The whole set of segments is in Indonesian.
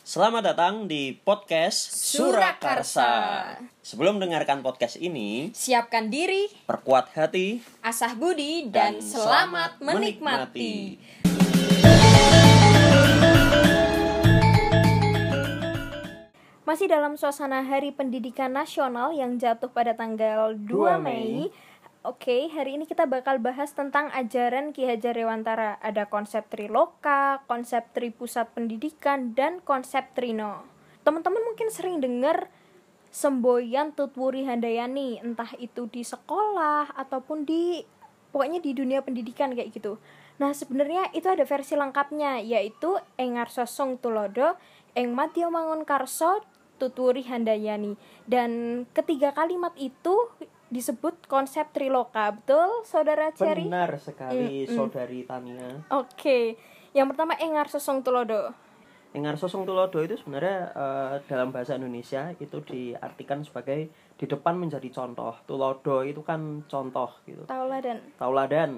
Selamat datang di podcast Surakarsa. Sebelum mendengarkan podcast ini, Siapkan diri, perkuat hati asah budi, dan, selamat menikmati. Masih dalam suasana Hari Pendidikan Nasional yang jatuh pada tanggal 2 2 Mei. Oke, hari ini kita bakal bahas tentang ajaran Ki Hajar Dewantara. Ada konsep Triloka, konsep Tri Pusat Pendidikan, dan konsep Trino. Teman-teman mungkin sering dengar semboyan Tutwuri Handayani, entah itu di sekolah ataupun di pokoknya di dunia pendidikan kayak gitu. Nah, sebenarnya itu ada versi lengkapnya yaitu Engar Sosong Tulodo, Eng Madyo Mangun Karso, Tutwuri Handayani. Dan ketiga kalimat itu disebut konsep Triloka. Betul, Saudara Cherry? Benar sekali Mm, mm. saudari Tania. Oke. Yang pertama Engar Sosong Tulodo. Engar Sosong Tulodo itu sebenarnya eh, dalam bahasa Indonesia itu diartikan sebagai di depan menjadi contoh. Tulodo itu kan contoh gitu. Tauladan. Tauladan.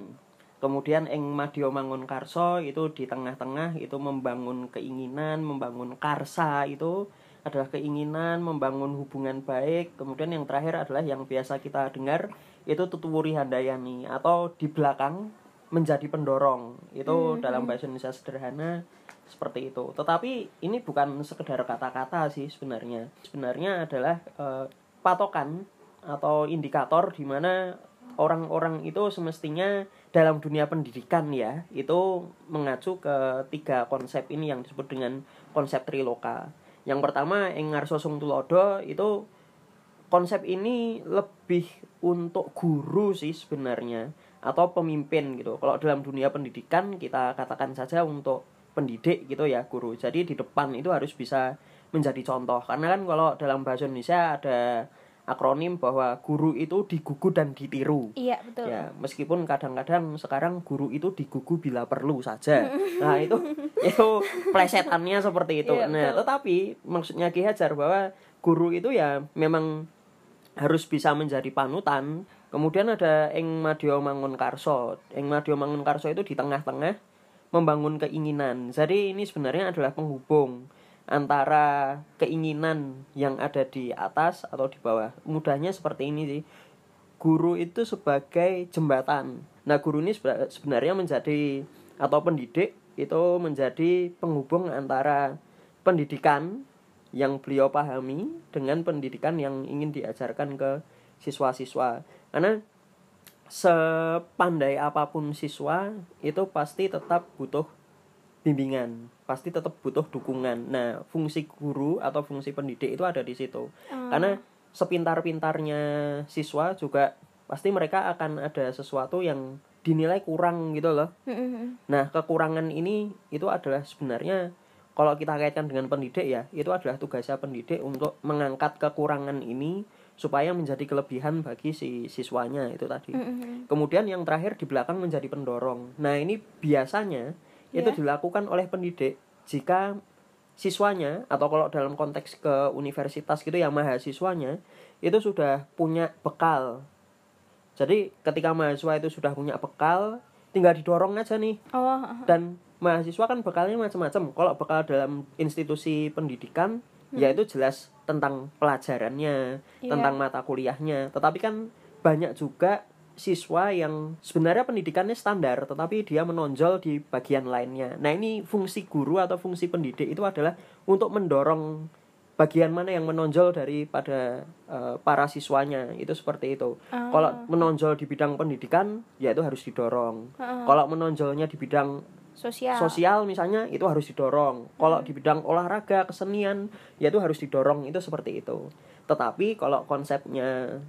Kemudian Eng Madyo Mangun Karso itu di tengah-tengah itu membangun keinginan, membangun karsa itu adalah keinginan membangun hubungan baik. Kemudian yang terakhir adalah yang biasa kita dengar itu Tutuwuri Handayani atau di belakang menjadi pendorong. Itu Mhm. dalam bahasa Indonesia sederhana seperti itu. Tetapi ini bukan sekedar kata-kata sih sebenarnya. Sebenarnya adalah eh, patokan atau indikator di mana orang-orang itu semestinya dalam dunia pendidikan ya itu mengacu ke tiga konsep ini yang disebut dengan konsep triloka. Yang pertama Engar Sosong Tulodo itu konsep ini lebih untuk guru sih sebenarnya atau pemimpin gitu. Kalau dalam dunia pendidikan kita katakan saja untuk pendidik gitu ya guru. Jadi di depan itu harus bisa menjadi contoh. Karena kan kalau dalam bahasa Indonesia ada akronim bahwa guru itu digugu dan ditiru. Iya, betul. Ya, meskipun kadang-kadang sekarang guru itu digugu bila perlu saja. Nah, itu itu plesetannya seperti itu. Iya, nah, betul. tetapi maksudnya Ki Hajar bahwa guru itu ya memang harus bisa menjadi panutan. Kemudian ada Eng Madyo Mangun Karso. Eng Madyo Mangun Karso itu di tengah-tengah membangun keinginan. Jadi ini sebenarnya adalah penghubung antara keinginan yang ada di atas atau di bawah. Mudahnya seperti ini sih. Guru itu sebagai jembatan. Nah, guru ini sebenarnya menjadi atau pendidik itu menjadi penghubung antara pendidikan yang beliau pahami dengan pendidikan yang ingin diajarkan ke siswa-siswa. Karena sepandai apa pun siswa itu pasti tetap butuh bimbingan, pasti tetap butuh dukungan. Nah, fungsi guru atau fungsi pendidik itu ada di situ. Hmm. Karena sepintar-pintarnya siswa juga pasti mereka akan ada sesuatu yang dinilai kurang gitu loh. Mm-mm. Nah, kekurangan ini itu adalah sebenarnya kalau kita kaitkan dengan pendidik ya, itu adalah tugasnya pendidik untuk mengangkat kekurangan ini supaya menjadi kelebihan bagi si siswanya itu tadi. Mm-mm. Kemudian yang terakhir di belakang menjadi pendorong. Nah, ini biasanya itu Iya. dilakukan oleh pendidik jika siswanya atau kalau dalam konteks ke universitas gitu ya mahasiswanya itu sudah punya bekal. Jadi ketika mahasiswa itu sudah punya bekal, tinggal didorong aja nih Oh, dan mahasiswa kan bekalnya macam-macam kalau bekal dalam institusi pendidikan Hmm. ya itu jelas tentang pelajarannya Iya. tentang mata kuliahnya tetapi kan banyak juga siswa yang sebenarnya pendidikannya standar tetapi dia menonjol di bagian lainnya nah ini fungsi guru atau fungsi pendidik itu adalah untuk mendorong bagian mana yang menonjol daripada eh, para siswanya itu seperti itu Ah. kalau menonjol di bidang pendidikan ya itu harus didorong Ah. kalau menonjolnya di bidang sosial. sosial misalnya itu harus didorong. Kalau di bidang olahraga, kesenian, ya itu harus didorong itu seperti itu. Tetapi kalau konsepnya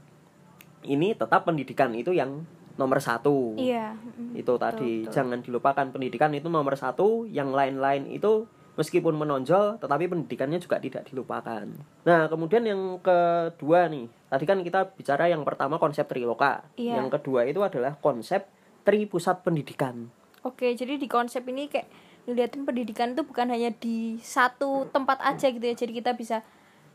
ini tetap pendidikan itu yang nomor satu. Iya. Itu tadi betul. jangan dilupakan pendidikan itu nomor satu. Yang lain-lain itu meskipun menonjol, tetapi pendidikannya juga tidak dilupakan. Nah kemudian yang kedua nih, tadi kan kita bicara yang pertama konsep triloka. Iya. Yang kedua itu adalah konsep tri pusat pendidikan. Oke, jadi di konsep ini kayak ngeliatin pendidikan itu bukan hanya di satu tempat aja gitu ya. Jadi kita bisa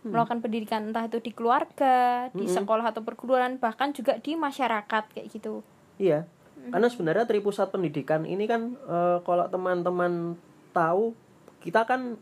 melakukan pendidikan entah itu di keluarga, di Mm-mm. sekolah atau perguruan, bahkan juga di masyarakat kayak gitu. Iya, karena sebenarnya tri pusat pendidikan ini kan eh, kalau teman-teman tahu kita kan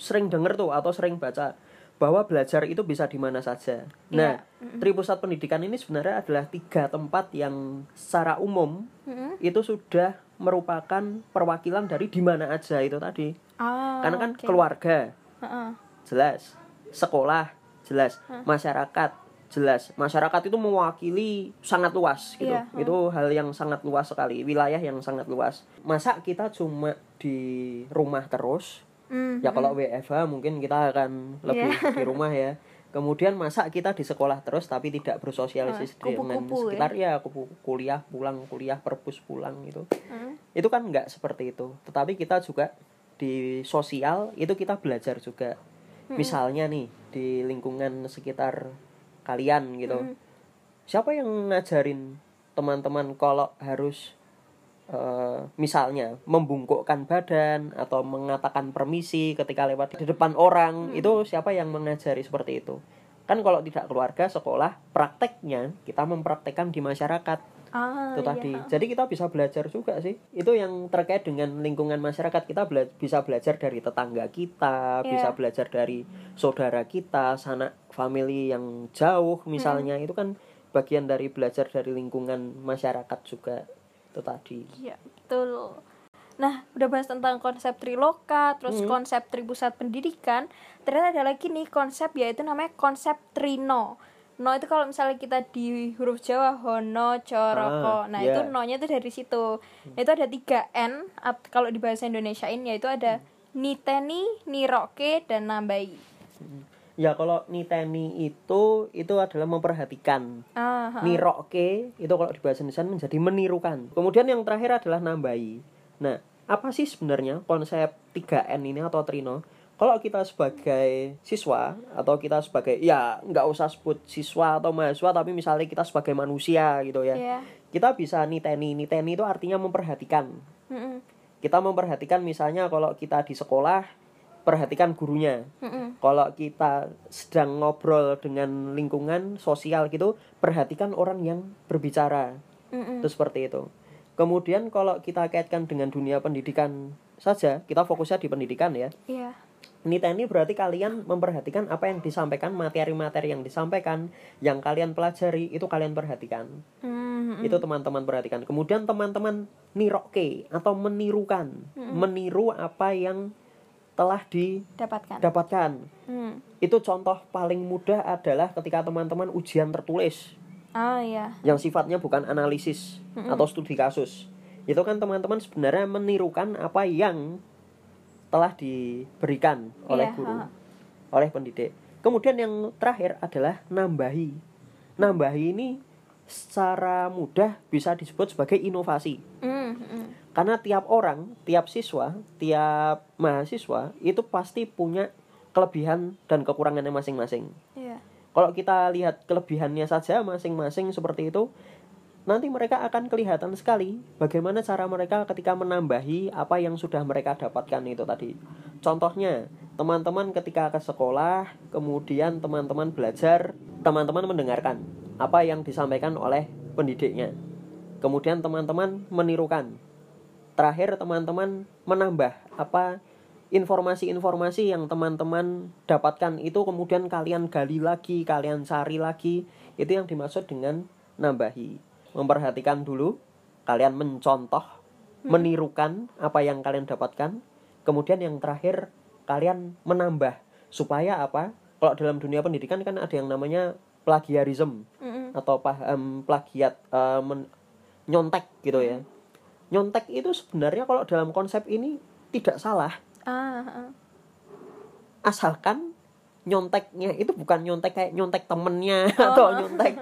sering denger tuh atau sering baca bahwa belajar itu bisa di mana saja. Nah, Tripusat Pendidikan ini sebenarnya adalah tiga tempat yang secara umum Mm-mm. itu sudah merupakan perwakilan dari di mana aja itu tadi. Ah, Karena kan oke. keluarga Heeh. jelas, sekolah jelas, masyarakat jelas. Masyarakat itu mewakili sangat luas gitu. Iya, Itu hal yang sangat luas sekali, wilayah yang sangat luas. Masa kita cuma di rumah terus? Mm, Ya kalau WFH mungkin kita akan lebih Iya. di rumah ya. Kemudian masa kita di sekolah terus tapi tidak bersosialisasi Oh, dengan ya. sekitar ya, kupu kuliah pulang kuliah perpus pulang gitu. Mm. Itu kan nggak seperti itu. Tetapi kita juga di sosial itu kita belajar juga. Misalnya nih di lingkungan sekitar kalian gitu. Siapa yang ngajarin teman-teman kalau harus eh, misalnya membungkukkan badan atau mengatakan permisi ketika lewat di depan orang itu siapa yang mengajari seperti itu? Kan kalau tidak keluarga sekolah prakteknya kita mempraktekkan di masyarakat Ah, itu iya. tadi jadi kita bisa belajar juga sih itu yang terkait dengan lingkungan masyarakat kita bela- bisa belajar dari tetangga kita Iya. bisa belajar dari saudara kita sanak family yang jauh misalnya itu kan bagian dari belajar dari lingkungan masyarakat juga itu tadi Iya, betul. Nah, udah bahas tentang konsep triloka, terus Hmm. konsep tripusat pendidikan. Ternyata ada lagi nih konsep yaitu namanya konsep trino. No itu kalau misalnya kita di huruf Jawa hono, coroko. Ah, nah, iya. itu no-nya itu dari situ. Itu ada 3 N kalau di bahasa Indonesiain yaitu ada niteni, niroke dan nambai. ya kalau niteni itu itu adalah memperhatikan Ah, ha. niroke itu kalau di bahasa Indonesia menjadi menirukan. Kemudian yang terakhir adalah nambahi. Nah, apa sih sebenarnya konsep 3N ini atau trino? Kalau kita sebagai siswa atau kita sebagai ya nggak usah sebut siswa atau mahasiswa tapi misalnya kita sebagai manusia gitu ya. Iya. Kita bisa niteni. Niteni itu artinya memperhatikan. Mm-mm. Kita memperhatikan misalnya kalau kita di sekolah perhatikan gurunya. Mm-mm. Kalau kita sedang ngobrol dengan lingkungan sosial gitu, perhatikan orang yang berbicara. Mm-mm. Itu seperti itu. Kemudian kalau kita kaitkan dengan dunia pendidikan saja, kita fokusnya di pendidikan ya. Iya. Niteni berarti kalian memperhatikan apa yang disampaikan, materi-materi yang disampaikan, yang kalian pelajari itu kalian perhatikan. Mm-mm. Itu teman-teman perhatikan. Kemudian teman-teman niroke atau menirukan, meniru apa yang telah Dapatkan. didapatkan. Mm. Itu contoh paling mudah adalah ketika teman-teman ujian tertulis Ah, iya. yang sifatnya bukan analisis atau studi kasus. Itu kan teman-teman sebenarnya menirukan apa yang telah diberikan oleh Iya, guru, ha. oleh pendidik. Kemudian yang terakhir adalah nambahi. Nambahi ini secara mudah bisa disebut sebagai inovasi. Mm, mm. Karena tiap orang, tiap siswa, tiap mahasiswa itu pasti punya kelebihan dan kekurangannya masing-masing. Iya. Kalau kita lihat kelebihannya saja masing-masing seperti itu, nanti mereka akan kelihatan sekali bagaimana cara mereka ketika menambahi apa yang sudah mereka dapatkan itu tadi. Contohnya, teman-teman ketika ke sekolah, kemudian teman-teman belajar, teman-teman mendengarkan apa yang disampaikan oleh pendidiknya. Kemudian teman-teman menirukan. Terakhir teman-teman menambah apa informasi-informasi yang teman-teman dapatkan itu kemudian kalian gali lagi, kalian cari lagi. Itu yang dimaksud dengan nambahi. Memperhatikan dulu, kalian mencontoh, menirukan apa yang kalian dapatkan. Kemudian yang terakhir kalian menambah supaya apa? Kalau dalam dunia pendidikan kan ada yang namanya plagiarism Mm-mm. atau paham plagiat men- nyontek gitu ya. Nyontek itu sebenarnya kalau dalam konsep ini tidak salah Ah, ah. asalkan nyonteknya itu bukan nyontek kayak nyontek temennya atau nyontek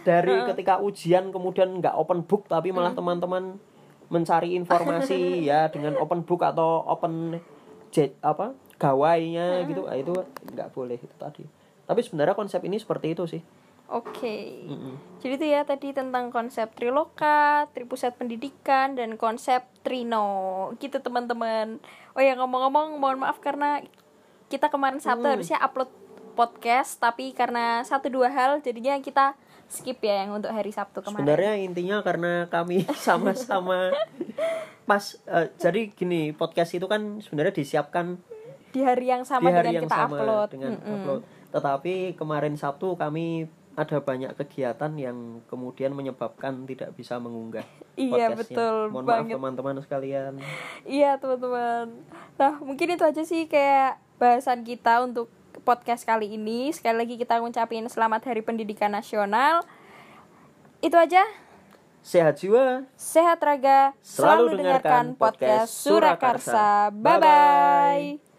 dari ketika ujian kemudian nggak open book tapi malah teman-teman mencari informasi ya dengan open book atau open jet apa gawainya gitu ah, itu nggak boleh itu tadi tapi sebenarnya konsep ini seperti itu sih Oke. Mm-mm. Jadi itu ya tadi tentang konsep triloka, tripusat pendidikan dan konsep trino. Gitu teman-teman. Oh ya ngomong-ngomong mohon maaf karena kita kemarin Sabtu Hmm. harusnya upload podcast tapi karena satu dua hal jadinya kita skip ya yang untuk hari Sabtu kemarin. Sebenarnya intinya karena kami sama-sama pas eh, jadi gini podcast itu kan sebenarnya disiapkan di hari yang sama di hari dengan yang kita sama upload. dengan Mm-mm. upload. Tetapi kemarin Sabtu kami ada banyak kegiatan yang kemudian menyebabkan tidak bisa mengunggah Iya, betul Mohon banget. maaf teman-teman sekalian. Iya teman-teman. Nah mungkin itu aja sih kayak bahasan kita untuk podcast kali ini. Sekali lagi kita ngucapin selamat Hari Pendidikan Nasional. Itu aja. Sehat jiwa. Sehat raga. Selalu dengarkan podcast Surakarsa. Bye bye.